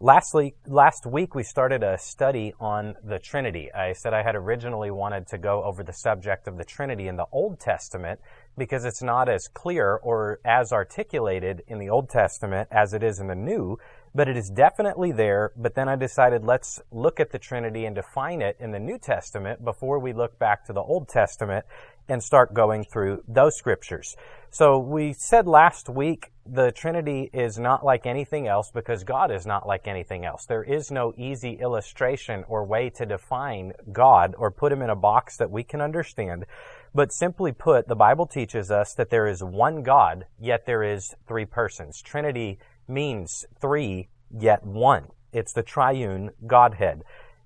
Lastly, last week we started a study on the Trinity. I said I had originally wanted to go over the subject of the Trinity in the Old Testament because it's not as clear or as articulated in the Old Testament as it is in the New, but it is definitely there. But then I decided let's look at the Trinity and define it in the New Testament before we look back to the Old Testament and start going through those scriptures. So we said last week the Trinity is not like anything else because God is not like anything else. There is no easy illustration or way to define God or put him in a box that we can understand. But simply put, the Bible teaches us that there is one God, yet there is three persons. Trinity means three, yet one. It's the triune Godhead.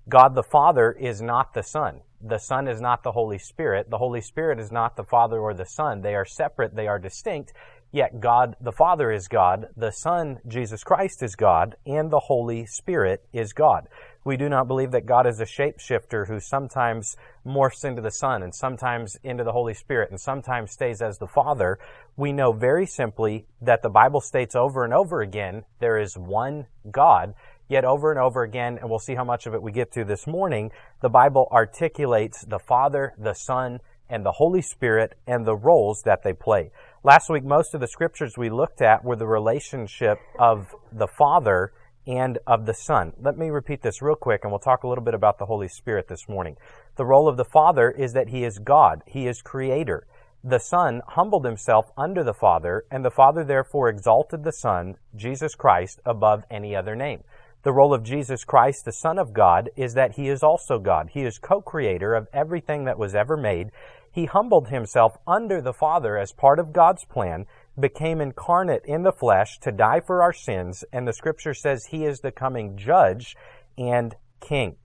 God the Father is not the Son. The Son is not the Holy Spirit. The Holy Spirit is not the Father or the Son. They are separate. They are distinct. Yet God the Father is God, the Son, Jesus Christ, is God, and the Holy Spirit is God. We do not believe that God is a shapeshifter who sometimes morphs into the Son and sometimes into the Holy Spirit and sometimes stays as the Father. We know very simply that the Bible states over and over again there is one God. Yet over and over again, and we'll see how much of it we get to this morning, the Bible articulates the Father, the Son, and the Holy Spirit and the roles that they play. Last week, most of the scriptures we looked at were the relationship of the Father and of the Son. Let me repeat this real quick and we'll talk a little bit about the Holy Spirit this morning. The role of the Father is that He is God. He is Creator. The Son humbled Himself under the Father and the Father therefore exalted the Son, Jesus Christ, above any other name. The role of Jesus Christ, the Son of God, is that He is also God. He is co-creator of everything that was ever made he humbled himself under the Father as part of God's plan, became incarnate in the flesh to die for our sins, and the scripture says he is the coming judge and king.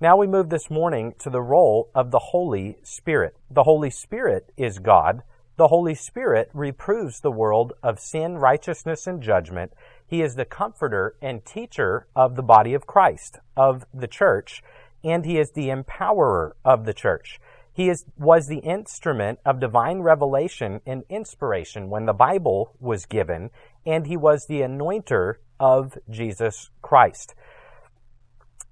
Now we move this morning to the role of the Holy Spirit. The Holy Spirit is God. The Holy Spirit reproves the world of sin, righteousness, and judgment. He is the comforter and teacher of the body of Christ, of the church, and he is the empowerer of the church. He is, was the instrument of divine revelation and inspiration when the Bible was given, and he was the anointer of Jesus Christ.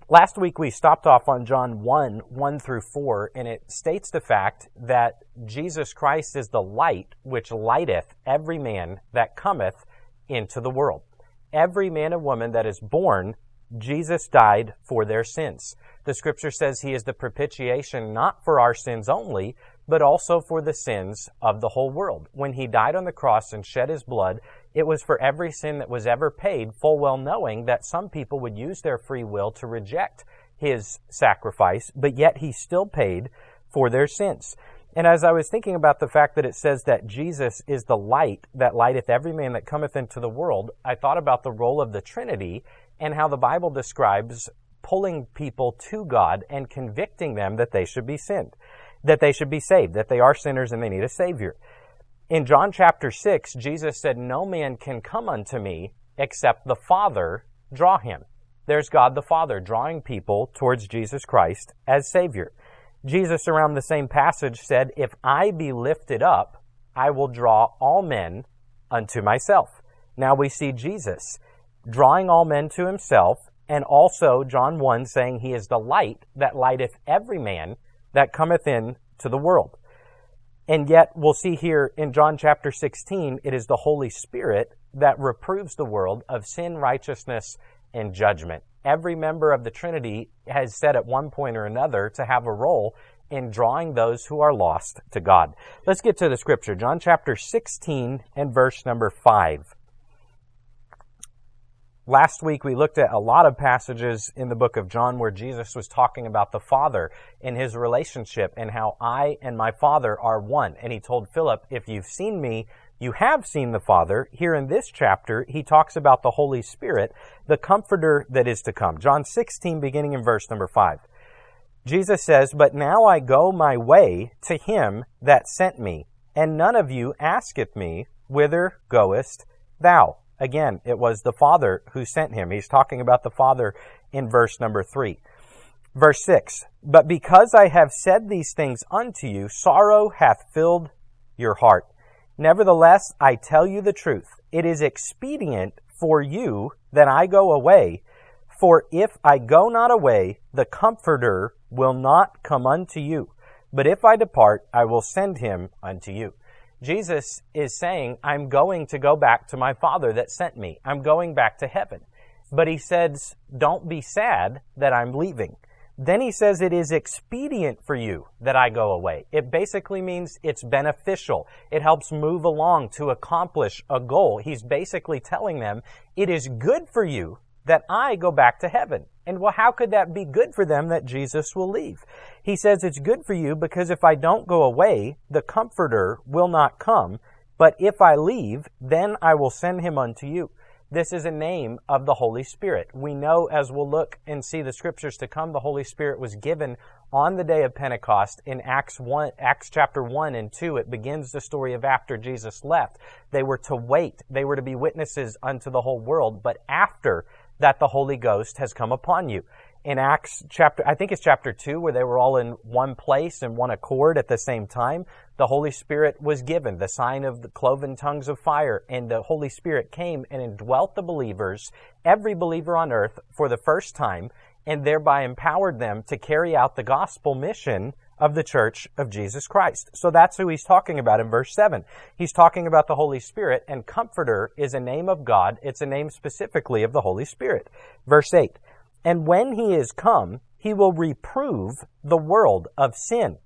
Last week we stopped off on John 1, 1 through 4, and it states the fact that Jesus Christ is the light which lighteth every man that cometh into the world. Every man and woman that is born, Jesus died for their sins. The scripture says he is the propitiation not for our sins only, but also for the sins of the whole world. When he died on the cross and shed his blood, it was for every sin that was ever paid, full well knowing that some people would use their free will to reject his sacrifice, but yet he still paid for their sins. And as I was thinking about the fact that it says that Jesus is the light that lighteth every man that cometh into the world, I thought about the role of the Trinity and how the Bible describes pulling people to God and convicting them that they should be sinned, that they should be saved, that they are sinners and they need a Savior. In John chapter 6, Jesus said, No man can come unto me except the Father draw him. There's God the Father drawing people towards Jesus Christ as Savior. Jesus, around the same passage, said, If I be lifted up, I will draw all men unto myself. Now we see Jesus drawing all men to himself and also John 1 saying he is the light that lighteth every man that cometh in to the world. And yet we'll see here in John chapter 16, it is the Holy Spirit that reproves the world of sin, righteousness, and judgment. Every member of the Trinity has said at one point or another to have a role in drawing those who are lost to God. Let's get to the scripture. John chapter 16 and verse number 5. Last week we looked at a lot of passages in the book of John where Jesus was talking about the Father and his relationship and how I and my Father are one. And he told Philip, if you've seen me, you have seen the Father. Here in this chapter, he talks about the Holy Spirit, the comforter that is to come. John 16, beginning in verse number 5. Jesus says, But now I go my way to him that sent me, and none of you asketh me, Whither goest thou? Again, it was the Father who sent him. He's talking about the Father in verse number 3. Verse 6 But because I have said these things unto you, sorrow hath filled your heart. Nevertheless, I tell you the truth. It is expedient for you that I go away. For if I go not away, the Comforter will not come unto you. But if I depart, I will send him unto you. Jesus is saying, I'm going to go back to my Father that sent me. I'm going back to heaven. But he says, don't be sad that I'm leaving. Then he says it is expedient for you that I go away. It basically means it's beneficial. It helps move along to accomplish a goal. He's basically telling them it is good for you that I go back to heaven. And well, how could that be good for them that Jesus will leave? He says it's good for you because if I don't go away, the Comforter will not come. But if I leave, then I will send him unto you. This is a name of the Holy Spirit. We know as we'll look and see the scriptures to come, the Holy Spirit was given on the day of Pentecost in Acts 1, Acts chapter 1 and 2. It begins the story of after Jesus left. They were to wait. They were to be witnesses unto the whole world. But after that the Holy Ghost has come upon you. In Acts chapter, I think it's chapter 2, where they were all in one place and one accord at the same time, the Holy Spirit was given, the sign of the cloven tongues of fire, and the Holy Spirit came and indwelt the believers, every believer on earth, for the first time, and thereby empowered them to carry out the gospel mission of the church of Jesus Christ. So that's who he's talking about in verse 7. He's talking about the Holy Spirit, and Comforter is a name of God. It's a name specifically of the Holy Spirit. Verse 8. And when he is come, he will reprove the world of sin,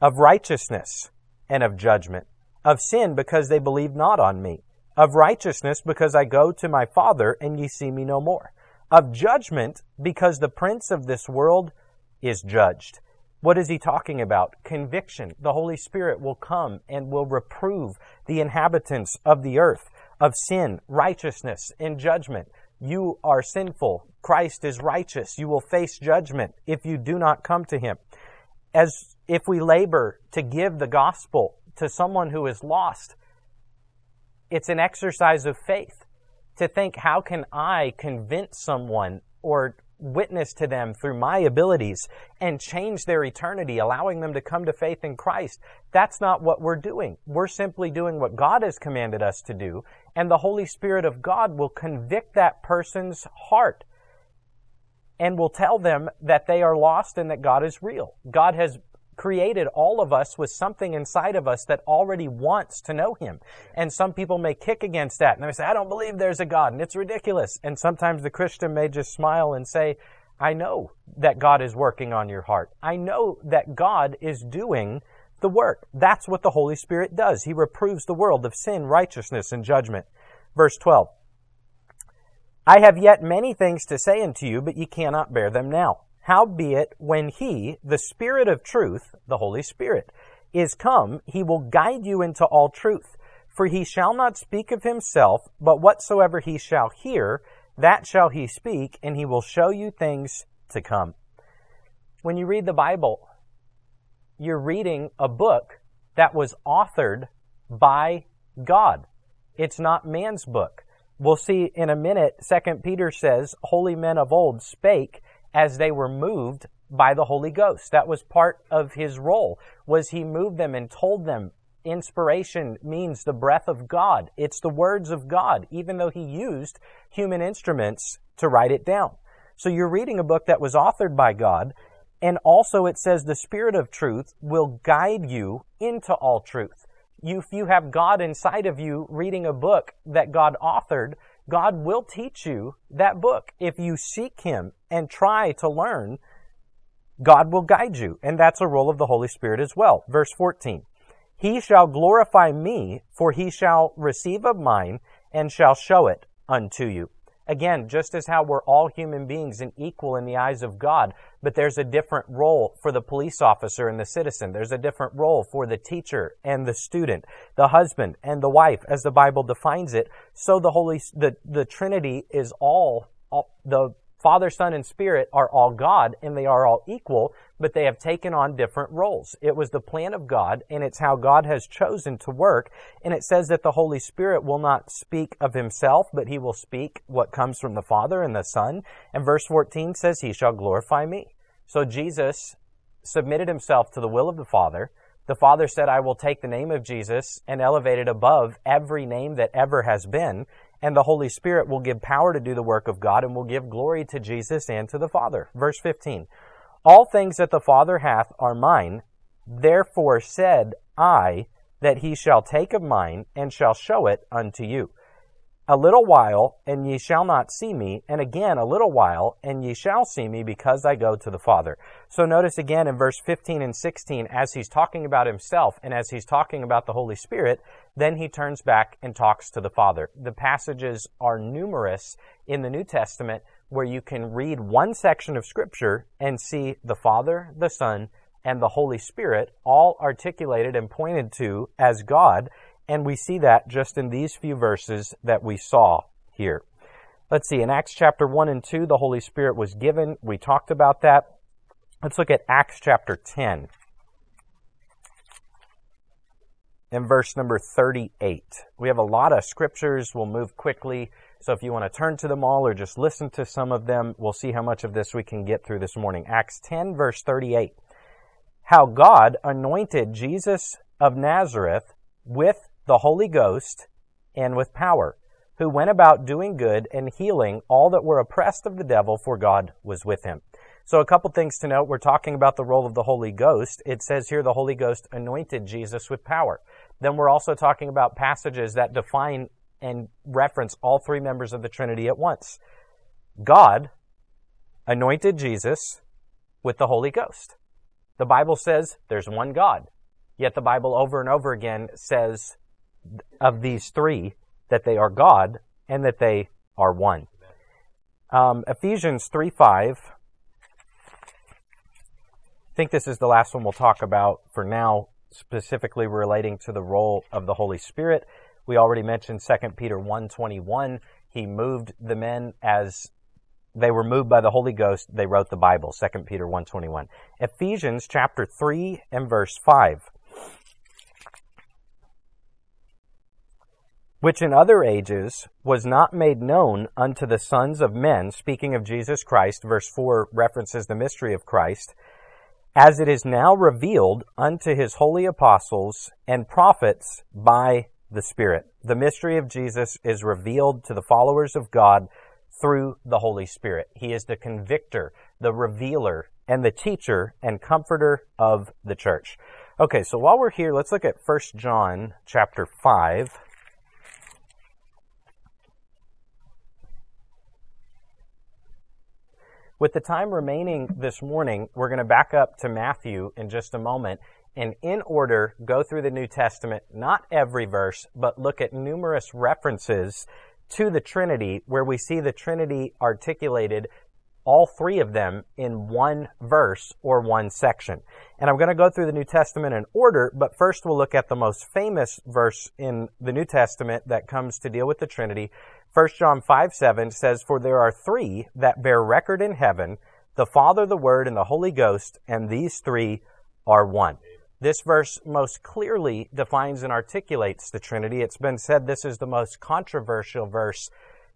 of righteousness, and of judgment. Of sin because they believe not on me. Of righteousness because I go to my Father and ye see me no more. Of judgment because the prince of this world is judged. What is he talking about? Conviction. The Holy Spirit will come and will reprove the inhabitants of the earth of sin, righteousness, and judgment. You are sinful. Christ is righteous. You will face judgment if you do not come to him. As if we labor to give the gospel to someone who is lost, it's an exercise of faith to think, how can I convince someone or witness to them through my abilities and change their eternity, allowing them to come to faith in Christ. That's not what we're doing. We're simply doing what God has commanded us to do, and the Holy Spirit of God will convict that person's heart and will tell them that they are lost and that God is real. God has created all of us with something inside of us that already wants to know Him. And some people may kick against that and they say, I don't believe there's a God and it's ridiculous. And sometimes the Christian may just smile and say, I know that God is working on your heart. I know that God is doing the work. That's what the Holy Spirit does. He reproves the world of sin, righteousness, and judgment. Verse 12. I have yet many things to say unto you, but ye cannot bear them now. Howbeit, when he, the Spirit of truth, the Holy Spirit, is come, he will guide you into all truth. For he shall not speak of himself, but whatsoever he shall hear, that shall he speak, and he will show you things to come. When you read the Bible, you're reading a book that was authored by God. It's not man's book. We'll see in a minute, Second Peter says, holy men of old spake as they were moved by the Holy Ghost. That was part of his role, was he moved them and told them inspiration means the breath of God. It's the words of God, even though he used human instruments to write it down. So you're reading a book that was authored by God, and also it says the Spirit of truth will guide you into all truth. If you have God inside of you reading a book that God authored, God will teach you that book. If you seek Him and try to learn, God will guide you. And that's a role of the Holy Spirit as well. Verse 14. He shall glorify me, for he shall receive of mine and shall show it unto you. Again, just as how we're all human beings and equal in the eyes of God, but there's a different role for the police officer and the citizen. There's a different role for the teacher and the student, the husband and the wife, as the Bible defines it. So the Holy, the, the Trinity is all, all the Father, Son, and Spirit are all God and they are all equal, but they have taken on different roles. It was the plan of God and it's how God has chosen to work. And it says that the Holy Spirit will not speak of himself, but he will speak what comes from the Father and the Son. And verse 14 says, He shall glorify me. So Jesus submitted himself to the will of the Father. The Father said, I will take the name of Jesus and elevate it above every name that ever has been. And the Holy Spirit will give power to do the work of God and will give glory to Jesus and to the Father. Verse 15. All things that the Father hath are mine. Therefore said I that he shall take of mine and shall show it unto you. A little while, and ye shall not see me, and again a little while, and ye shall see me, because I go to the Father. So notice again in verse 15 and 16, as he's talking about himself and as he's talking about the Holy Spirit, then he turns back and talks to the Father. The passages are numerous in the New Testament where you can read one section of Scripture and see the Father, the Son, and the Holy Spirit all articulated and pointed to as God and we see that just in these few verses that we saw here. Let's see, in Acts chapter 1 and 2, the Holy Spirit was given. We talked about that. Let's look at Acts chapter 10. In verse number 38. We have a lot of scriptures. We'll move quickly. So if you want to turn to them all or just listen to some of them, we'll see how much of this we can get through this morning. Acts 10 verse 38. How God anointed Jesus of Nazareth with the Holy Ghost, and with power, who went about doing good and healing all that were oppressed of the devil, for God was with him. So, a couple things to note. We're talking about the role of the Holy Ghost. It says here the Holy Ghost anointed Jesus with power. Then we're also talking about passages that define and reference all three members of the Trinity at once. God anointed Jesus with the Holy Ghost. The Bible says there's one God. Yet the Bible over and over again says of these three that they are God and that they are one. Um, Ephesians 3 5. I think this is the last one we'll talk about for now, specifically relating to the role of the Holy Spirit. We already mentioned 2 Peter 1:21. He moved the men as they were moved by the Holy Ghost, they wrote the Bible, 2 Peter 1:21. Ephesians chapter 3 and verse 5. which in other ages was not made known unto the sons of men, speaking of Jesus Christ, verse 4 references the mystery of Christ, as it is now revealed unto his holy apostles and prophets by the Spirit. The mystery of Jesus is revealed to the followers of God through the Holy Spirit. He is the convictor, the revealer, and the teacher and comforter of the church. Okay, so while we're here, let's look at 1 John chapter 5. With the time remaining this morning, we're going to back up to Matthew in just a moment and in order go through the New Testament, not every verse, but look at numerous references to the Trinity where we see the Trinity articulated all three of them in one verse or one section. And I'm going to go through the New Testament in order, but first we'll look at the most famous verse in the New Testament that comes to deal with the Trinity, 1 John 5 7 says, For there are three that bear record in heaven the Father, the Word, and the Holy Ghost, and these three are one. This verse most clearly defines and articulates the Trinity. It's been said this is the most controversial verse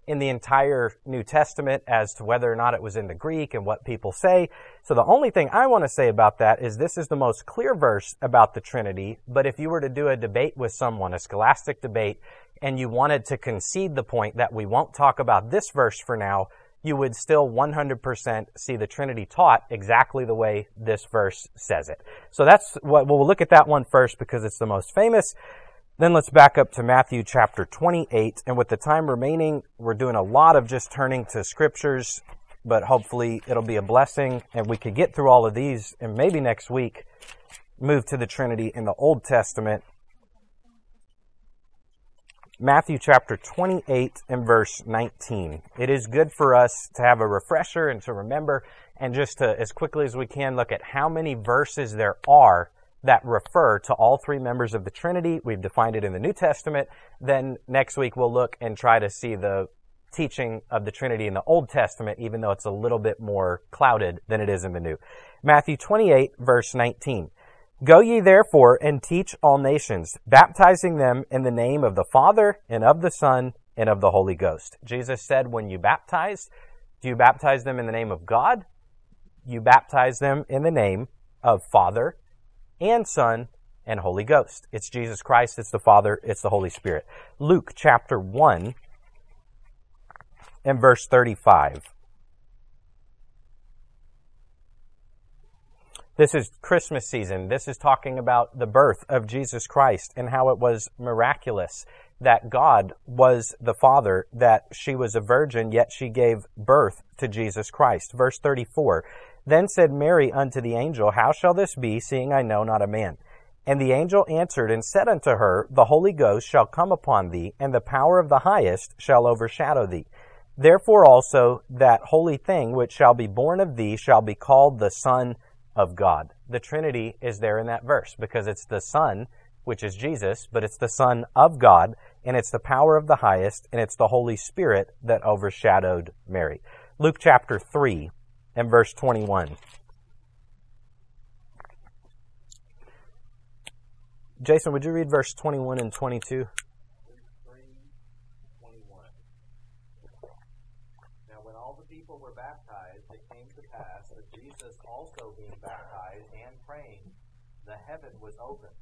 in the entire New Testament as to whether or not it was in the Greek and what people say. So the only thing I want to say about that is this is the most clear verse about the Trinity, but if you were to do a debate with someone, a scholastic debate, and you wanted to concede the point that we won't talk about this verse for now, you would still 100% see the Trinity taught exactly the way this verse says it. So that's what, we'll look at that one first because it's the most famous. Then let's back up to Matthew chapter 28. And with the time remaining, we're doing a lot of just turning to scriptures, but hopefully it'll be a blessing and we could get through all of these and maybe next week move to the Trinity in the Old Testament Matthew chapter 28 and verse 19. It is good for us to have a refresher and to remember and just to, as quickly as we can, look at how many verses there are that refer to all three members of the Trinity. We've defined it in the New Testament. Then next week we'll look and try to see the teaching of the Trinity in the Old Testament, even though it's a little bit more clouded than it is in the New. Matthew 28 verse 19. Go ye therefore and teach all nations, baptizing them in the name of the Father and of the Son and of the Holy Ghost. Jesus said, when you baptize, do you baptize them in the name of God? You baptize them in the name of Father and Son and Holy Ghost. It's Jesus Christ, it's the Father, it's the Holy Spirit. Luke chapter 1 and verse 35. This is Christmas season. This is talking about the birth of Jesus Christ and how it was miraculous that God was the Father, that she was a virgin, yet she gave birth to Jesus Christ. Verse 34. Then said Mary unto the angel, How shall this be, seeing I know not a man? And the angel answered and said unto her, The Holy Ghost shall come upon thee, and the power of the highest shall overshadow thee. Therefore also that holy thing which shall be born of thee shall be called the Son of God. The Trinity is there in that verse because it's the Son, which is Jesus, but it's the Son of God, and it's the power of the highest, and it's the Holy Spirit that overshadowed Mary. Luke chapter 3 and verse 21. Jason, would you read verse 21 and 22? Now, when all the people were baptized, it came to pass that Jesus also being baptized and praying, the heaven was opened,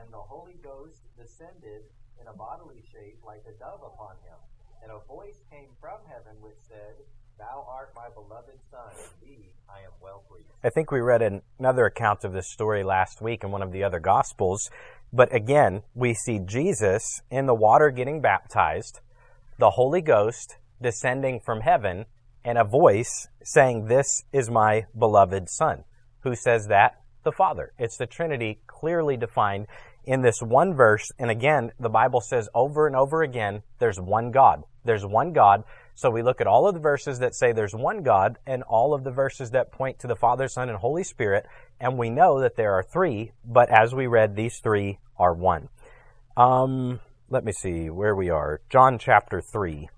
and the Holy Ghost descended in a bodily shape like a dove upon him. And a voice came from heaven which said, Thou art my beloved Son, in thee I am well pleased. I think we read another account of this story last week in one of the other Gospels. But again, we see Jesus in the water getting baptized, the Holy Ghost descending from heaven, and a voice saying, This is my beloved Son. Who says that? The Father. It's the Trinity clearly defined in this one verse. And again, the Bible says over and over again, there's one God. There's one God so we look at all of the verses that say there's one God and all of the verses that point to the Father, Son, and Holy Spirit, and we know that there are three, but as we read, these three are one. Um, let me see where we are. John chapter 3.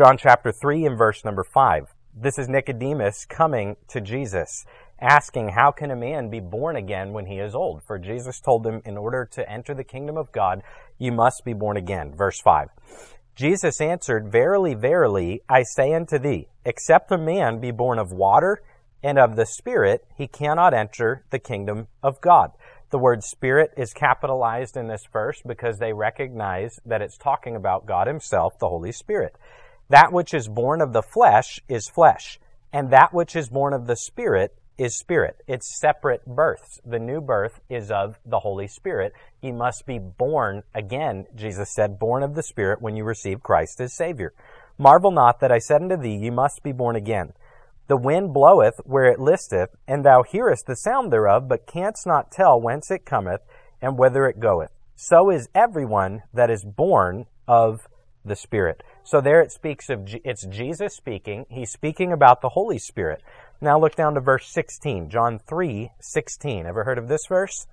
John chapter 3 and verse number 5. This is Nicodemus coming to Jesus, asking, How can a man be born again when he is old? For Jesus told him, In order to enter the kingdom of God, you must be born again. Verse 5. Jesus answered, Verily, verily, I say unto thee, except a man be born of water and of the Spirit, he cannot enter the kingdom of God. The word Spirit is capitalized in this verse because they recognize that it's talking about God Himself, the Holy Spirit. That which is born of the flesh is flesh, and that which is born of the Spirit is spirit. It's separate births. The new birth is of the Holy Spirit. You must be born again, Jesus said, born of the Spirit when you receive Christ as Savior. Marvel not that I said unto thee, You must be born again. The wind bloweth where it listeth, and thou hearest the sound thereof, but canst not tell whence it cometh and whither it goeth. So is everyone that is born of the Spirit. So there it speaks of, it's Jesus speaking. He's speaking about the Holy Spirit. Now look down to verse 16, John 3, 16. Ever heard of this verse?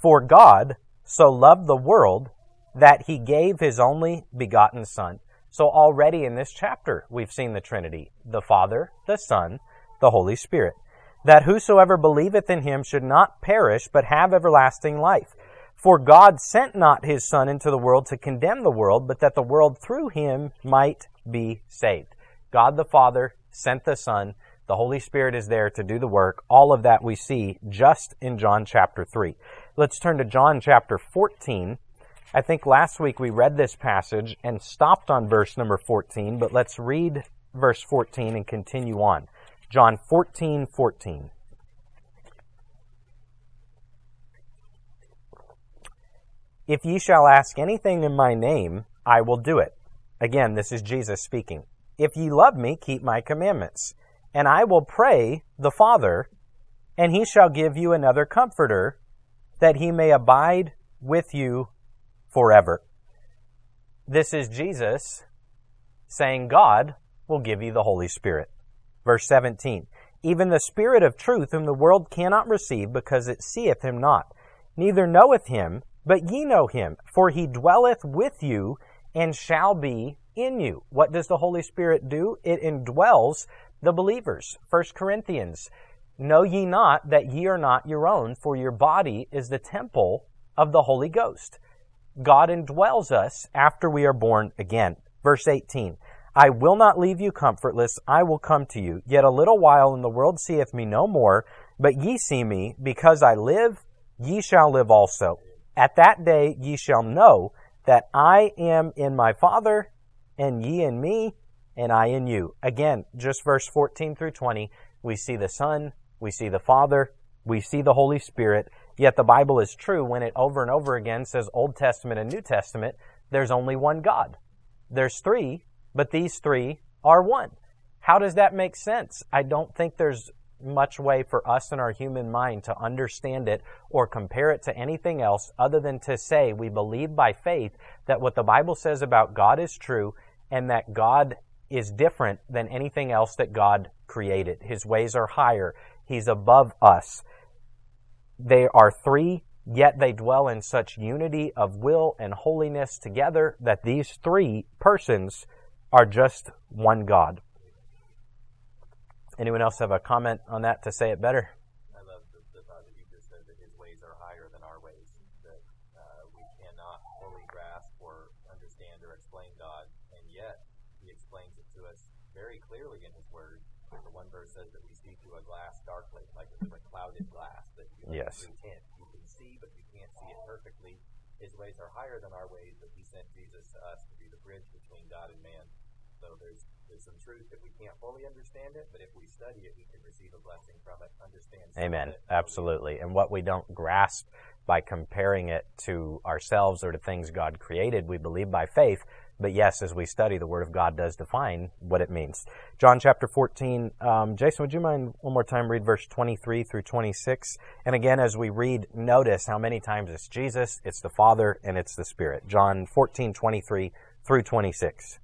For God so loved the world that he gave his only begotten Son. So already in this chapter, we've seen the Trinity, the Father, the Son, the Holy Spirit. That whosoever believeth in him should not perish, but have everlasting life. For God sent not his Son into the world to condemn the world, but that the world through him might be saved. God the Father sent the Son. The Holy Spirit is there to do the work. All of that we see just in John chapter 3. Let's turn to John chapter 14. I think last week we read this passage and stopped on verse number 14, but let's read verse 14 and continue on. John 14, 14. If ye shall ask anything in my name, I will do it. Again, this is Jesus speaking. If ye love me, keep my commandments. And I will pray the Father, and he shall give you another comforter, that he may abide with you forever. This is Jesus saying, God will give you the Holy Spirit. Verse 17. Even the Spirit of truth, whom the world cannot receive, because it seeth him not, neither knoweth him, but ye know him, for he dwelleth with you and shall be in you. What does the Holy Spirit do? It indwells the believers. 1 Corinthians, know ye not that ye are not your own, for your body is the temple of the Holy Ghost. God indwells us after we are born again. Verse 18. I will not leave you comfortless. I will come to you. Yet a little while and the world seeth me no more, but ye see me, because I live, ye shall live also. At that day ye shall know that I am in my Father, and ye in me, and I in you. Again, just verse 14 through 20, we see the Son, we see the Father, we see the Holy Spirit, yet the Bible is true when it over and over again says Old Testament and New Testament, there's only one God. There's three, but these three are one. How does that make sense? I don't think there's much way for us in our human mind to understand it or compare it to anything else other than to say we believe by faith that what the Bible says about God is true and that God is different than anything else that God created. His ways are higher. He's above us. They are three, yet they dwell in such unity of will and holiness together that these three persons are just one God. Anyone else have a comment on that to say it better? I love the, the thought that you just said that his ways are higher than our ways, that uh, we cannot fully grasp or understand or explain God, and yet he explains it to us very clearly in his word. The one verse says that we see through a glass darkly, like it's a clouded glass that you yes. tint. You can see, but you can't see it perfectly. His ways are higher than our ways, but he sent Jesus to us to be the bridge between God and man. So there's there's some truth that we can't fully understand it, but if we study it, we can receive a blessing from it, understand. Amen. Absolutely. And what we don't grasp by comparing it to ourselves or to things God created, we believe by faith. But yes, as we study, the Word of God does define what it means. John chapter 14. Um, Jason, would you mind one more time read verse 23 through 26? And again, as we read, notice how many times it's Jesus, it's the Father, and it's the Spirit. John 14, 23 through 26.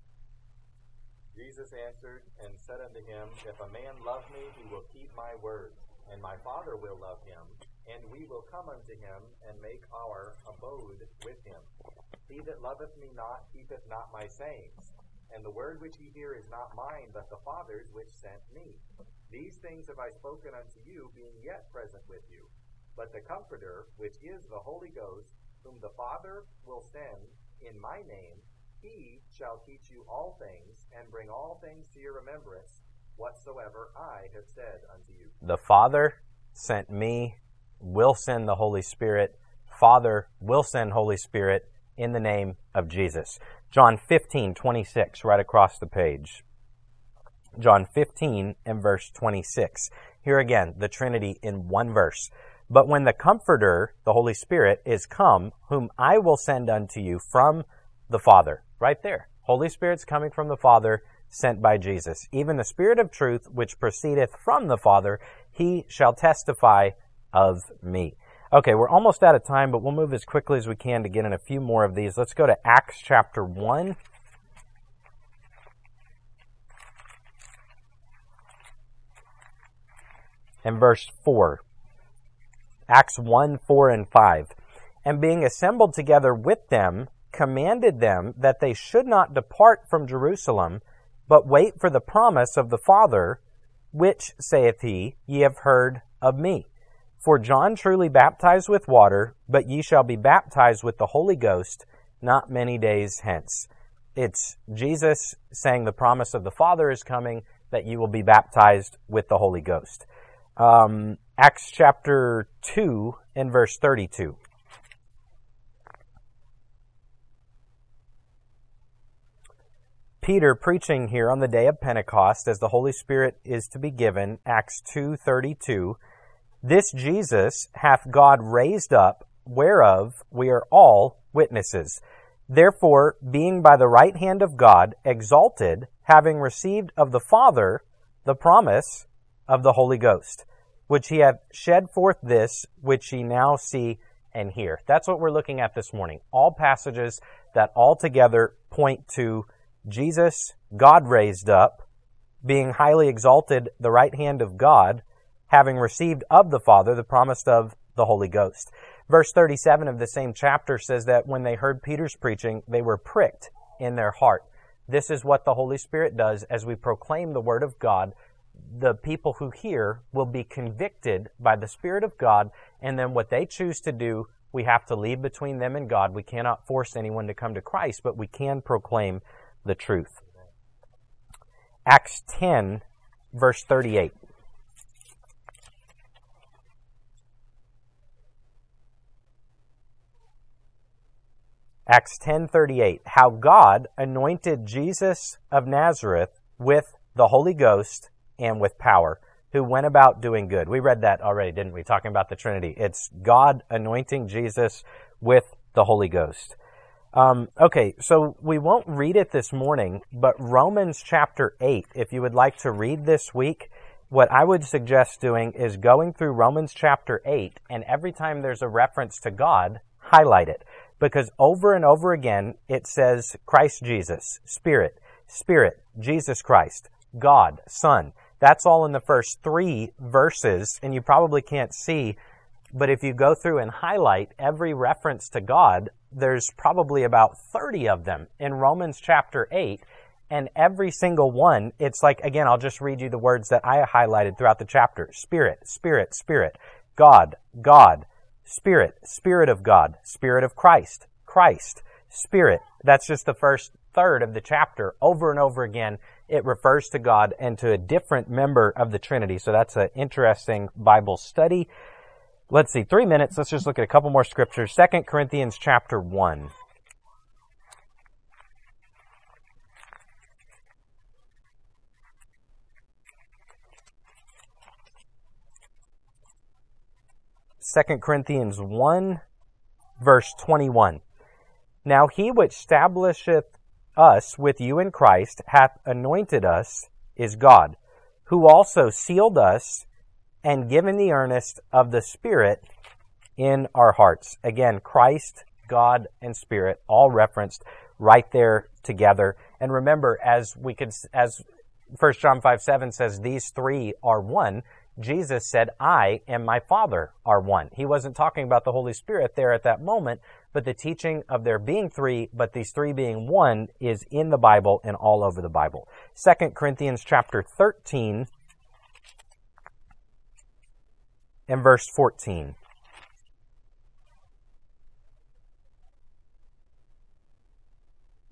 Jesus answered and said unto him, If a man love me, he will keep my word, and my Father will love him, and we will come unto him and make our abode with him. He that loveth me not keepeth not my sayings, and the word which ye hear is not mine, but the Father's which sent me. These things have I spoken unto you, being yet present with you. But the Comforter, which is the Holy Ghost, whom the Father will send in my name, he shall teach you all things, and bring all things to your remembrance, whatsoever I have said unto you. The Father sent me, will send the Holy Spirit. Father will send Holy Spirit in the name of Jesus. John 15, 26, right across the page. John 15 and verse 26. Here again, the Trinity in one verse. But when the Comforter, the Holy Spirit, is come, whom I will send unto you from the Father. Right there. Holy Spirit's coming from the Father, sent by Jesus. Even the Spirit of truth, which proceedeth from the Father, he shall testify of me. Okay, we're almost out of time, but we'll move as quickly as we can to get in a few more of these. Let's go to Acts chapter 1. And verse 4. Acts 1, 4, and 5. And being assembled together with them, commanded them that they should not depart from Jerusalem, but wait for the promise of the Father, which, saith he, ye have heard of me. For John truly baptized with water, but ye shall be baptized with the Holy Ghost not many days hence. It's Jesus saying the promise of the Father is coming, that you will be baptized with the Holy Ghost. Um, Acts chapter 2 and verse 32. Peter preaching here on the day of Pentecost as the Holy Spirit is to be given, Acts 2:32, this Jesus hath God raised up, whereof we are all witnesses. Therefore, being by the right hand of God exalted, having received of the Father the promise of the Holy Ghost, which he hath shed forth this, which ye now see and hear. That's what we're looking at this morning. All passages that altogether point to Jesus, God raised up, being highly exalted, the right hand of God, having received of the Father the promise of the Holy Ghost. Verse 37 of the same chapter says that when they heard Peter's preaching, they were pricked in their heart. This is what the Holy Spirit does as we proclaim the Word of God. The people who hear will be convicted by the Spirit of God, and then what they choose to do, we have to leave between them and God. We cannot force anyone to come to Christ, but we can proclaim the truth. Acts 10, verse 38. Acts 10:38 How God anointed Jesus of Nazareth with the Holy Ghost and with power who went about doing good. We read that already, didn't we? Talking about the Trinity. It's God anointing Jesus with the Holy Ghost. Um, okay, so we won't read it this morning, but Romans chapter 8, if you would like to read this week, what I would suggest doing is going through Romans chapter 8, and every time there's a reference to God, highlight it. Because over and over again, it says Christ Jesus, Spirit, Spirit, Jesus Christ, God, Son. That's all in the first three verses, and you probably can't see but if you go through and highlight every reference to God, there's probably about 30 of them in Romans chapter 8. And every single one, it's like, again, I'll just read you the words that I highlighted throughout the chapter. Spirit, Spirit, Spirit. God, God. Spirit, Spirit of God. Spirit of Christ, Christ. Spirit. That's just the first third of the chapter. Over and over again, it refers to God and to a different member of the Trinity. So that's an interesting Bible study. Let's see, three minutes. Let's just look at a couple more scriptures. Second Corinthians chapter 1. Second Corinthians 1, verse 21. Now he which establisheth us with you in Christ hath anointed us is God, who also sealed us and given the earnest of the Spirit in our hearts. Again, Christ, God, and Spirit, all referenced right there together. And remember, as we could, as 1 John 5 7 says, these three are one. Jesus said, I and my Father are one. He wasn't talking about the Holy Spirit there at that moment, but the teaching of there being three, but these three being one is in the Bible and all over the Bible. 2 Corinthians chapter 13 and verse 14.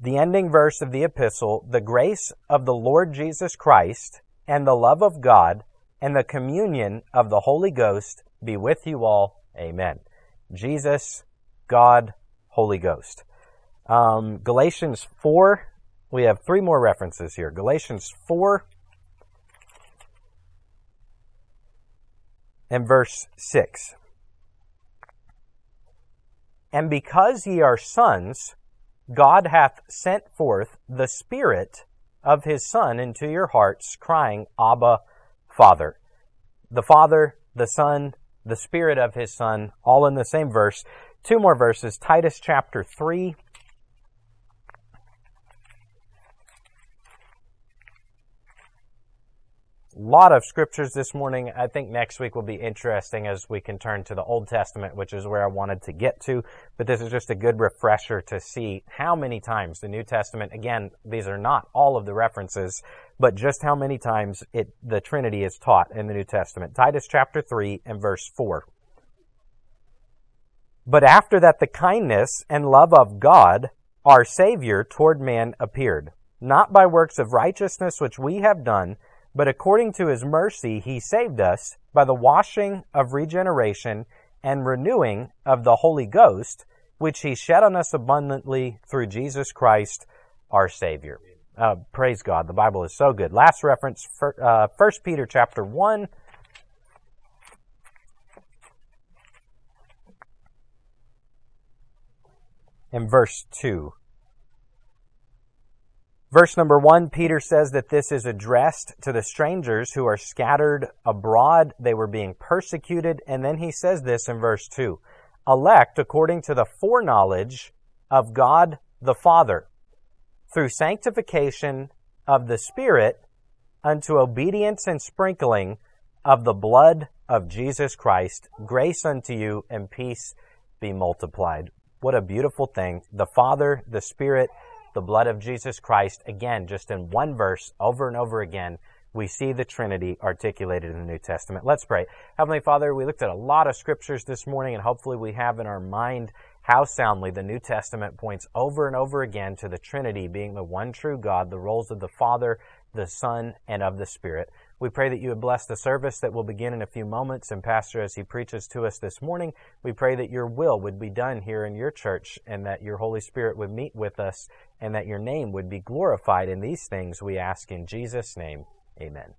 The ending verse of the epistle, the grace of the Lord Jesus Christ and the love of God and the communion of the Holy Ghost be with you all. Amen. Jesus, God, Holy Ghost. Um, Galatians 4, we have three more references here. Galatians 4, and verse 6. And because ye are sons, God hath sent forth the Spirit of his Son into your hearts, crying, Abba, Father. The Father, the Son, the Spirit of his Son, all in the same verse. Two more verses. Titus chapter 3, lot of scriptures this morning. I think next week will be interesting as we can turn to the Old Testament, which is where I wanted to get to. But this is just a good refresher to see how many times the New Testament, again, these are not all of the references, but just how many times it, the Trinity is taught in the New Testament. Titus chapter 3 and verse 4. But after that the kindness and love of God, our Savior, toward man appeared, not by works of righteousness which we have done, but according to his mercy, he saved us by the washing of regeneration and renewing of the Holy Ghost, which he shed on us abundantly through Jesus Christ, our Savior. Uh, praise God. The Bible is so good. Last reference, uh, 1 Peter chapter 1. And verse 2. Verse number one, Peter says that this is addressed to the strangers who are scattered abroad. They were being persecuted. And then he says this in verse two, elect according to the foreknowledge of God the Father through sanctification of the Spirit unto obedience and sprinkling of the blood of Jesus Christ. Grace unto you and peace be multiplied. What a beautiful thing. The Father, the Spirit, the blood of Jesus Christ, again, just in one verse, over and over again, we see the Trinity articulated in the New Testament. Let's pray. Heavenly Father, we looked at a lot of scriptures this morning, and hopefully we have in our mind how soundly the New Testament points over and over again to the Trinity being the one true God, the roles of the Father, the Son, and of the Spirit. We pray that you would bless the service that will begin in a few moments. And Pastor, as he preaches to us this morning, we pray that your will would be done here in your church and that your Holy Spirit would meet with us and that your name would be glorified in these things we ask in Jesus' name. Amen.